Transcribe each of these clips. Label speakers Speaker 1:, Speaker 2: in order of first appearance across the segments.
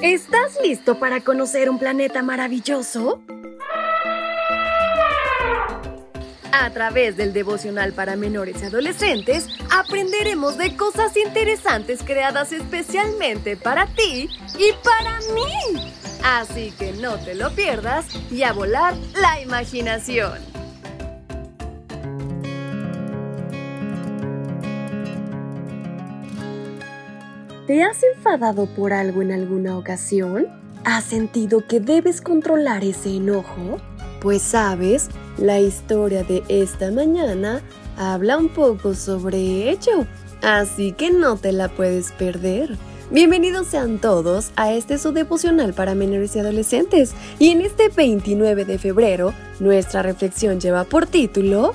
Speaker 1: ¿Estás listo para conocer un planeta maravilloso? A través del devocional para menores y adolescentes, aprenderemos de cosas interesantes creadas especialmente para ti y para mí. Así que no te lo pierdas y a volar la imaginación. ¿Te has enfadado por algo en alguna ocasión? ¿Has sentido que debes controlar ese enojo? Pues sabes, la historia de esta mañana habla un poco sobre ello, así que no te la puedes perder. Bienvenidos sean todos a este su devocional para menores y adolescentes. Y en este 29 de febrero, nuestra reflexión lleva por título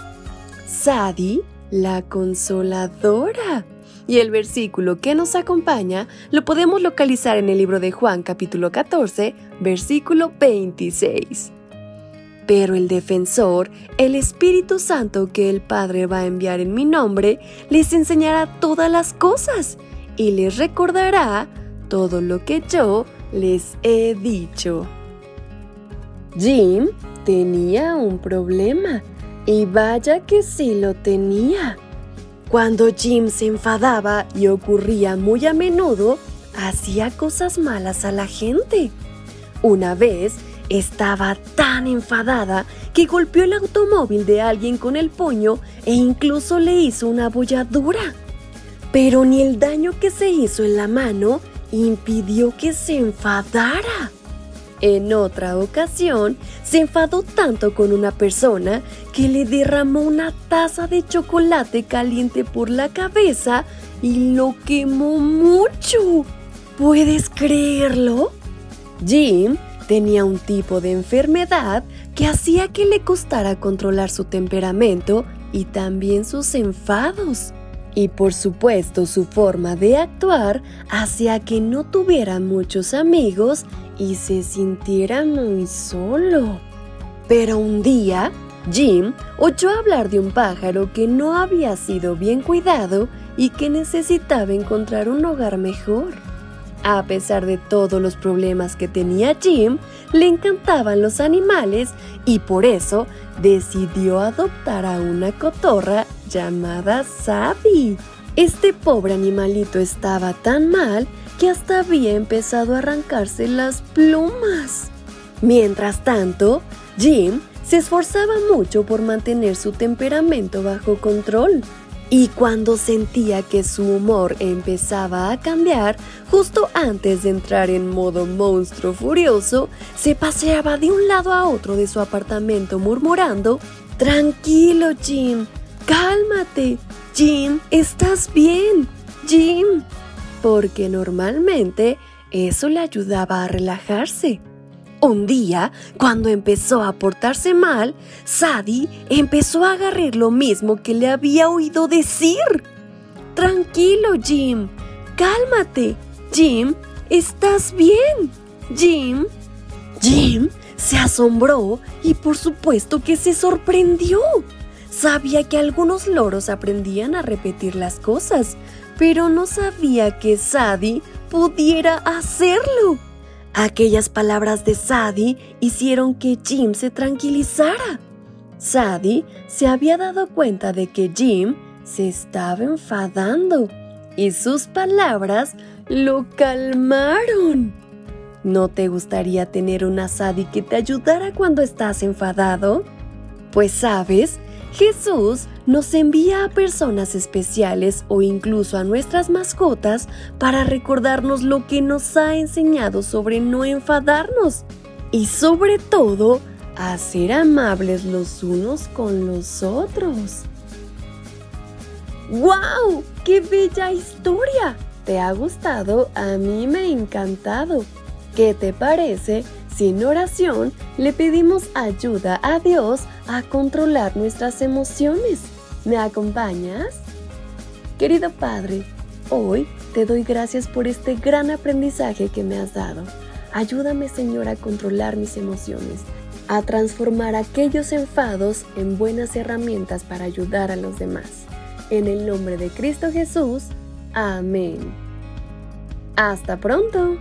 Speaker 1: Sadi, la consoladora. Y el versículo que nos acompaña lo podemos localizar en el libro de Juan capítulo 14, versículo 26. Pero el defensor, el Espíritu Santo que el Padre va a enviar en mi nombre, les enseñará todas las cosas y les recordará todo lo que yo les he dicho. Jim tenía un problema y vaya que sí lo tenía. Cuando Jim se enfadaba y ocurría muy a menudo, hacía cosas malas a la gente. Una vez estaba tan enfadada que golpeó el automóvil de alguien con el puño e incluso le hizo una bolladura. Pero ni el daño que se hizo en la mano impidió que se enfadara. En otra ocasión, se enfadó tanto con una persona que le derramó una taza de chocolate caliente por la cabeza y lo quemó mucho. ¿Puedes creerlo? Jim tenía un tipo de enfermedad que hacía que le costara controlar su temperamento y también sus enfados. Y por supuesto su forma de actuar hacía que no tuviera muchos amigos y se sintiera muy solo. Pero un día, Jim oyó hablar de un pájaro que no había sido bien cuidado y que necesitaba encontrar un hogar mejor. A pesar de todos los problemas que tenía Jim, le encantaban los animales y por eso decidió adoptar a una cotorra llamada Sabi. Este pobre animalito estaba tan mal que hasta había empezado a arrancarse las plumas. Mientras tanto, Jim se esforzaba mucho por mantener su temperamento bajo control. Y cuando sentía que su humor empezaba a cambiar, justo antes de entrar en modo monstruo furioso, se paseaba de un lado a otro de su apartamento murmurando, Tranquilo, Jim, cálmate. Jim, ¿estás bien? Jim, porque normalmente eso le ayudaba a relajarse. Un día, cuando empezó a portarse mal, Sadie empezó a agarrar lo mismo que le había oído decir. Tranquilo, Jim. Cálmate. Jim, ¿estás bien? Jim. Jim se asombró y por supuesto que se sorprendió. Sabía que algunos loros aprendían a repetir las cosas, pero no sabía que Sadie pudiera hacerlo. Aquellas palabras de Sadie hicieron que Jim se tranquilizara. Sadie se había dado cuenta de que Jim se estaba enfadando y sus palabras lo calmaron. ¿No te gustaría tener una Sadie que te ayudara cuando estás enfadado? Pues sabes, Jesús nos envía a personas especiales o incluso a nuestras mascotas para recordarnos lo que nos ha enseñado sobre no enfadarnos y sobre todo a ser amables los unos con los otros. ¡Wow! ¡Qué bella historia! ¿Te ha gustado? A mí me ha encantado. ¿Qué te parece si en oración le pedimos ayuda a Dios a controlar nuestras emociones. ¿Me acompañas? Querido Padre, hoy te doy gracias por este gran aprendizaje que me has dado. Ayúdame, Señor, a controlar mis emociones, a transformar aquellos enfados en buenas herramientas para ayudar a los demás. En el nombre de Cristo Jesús. Amén. Hasta pronto.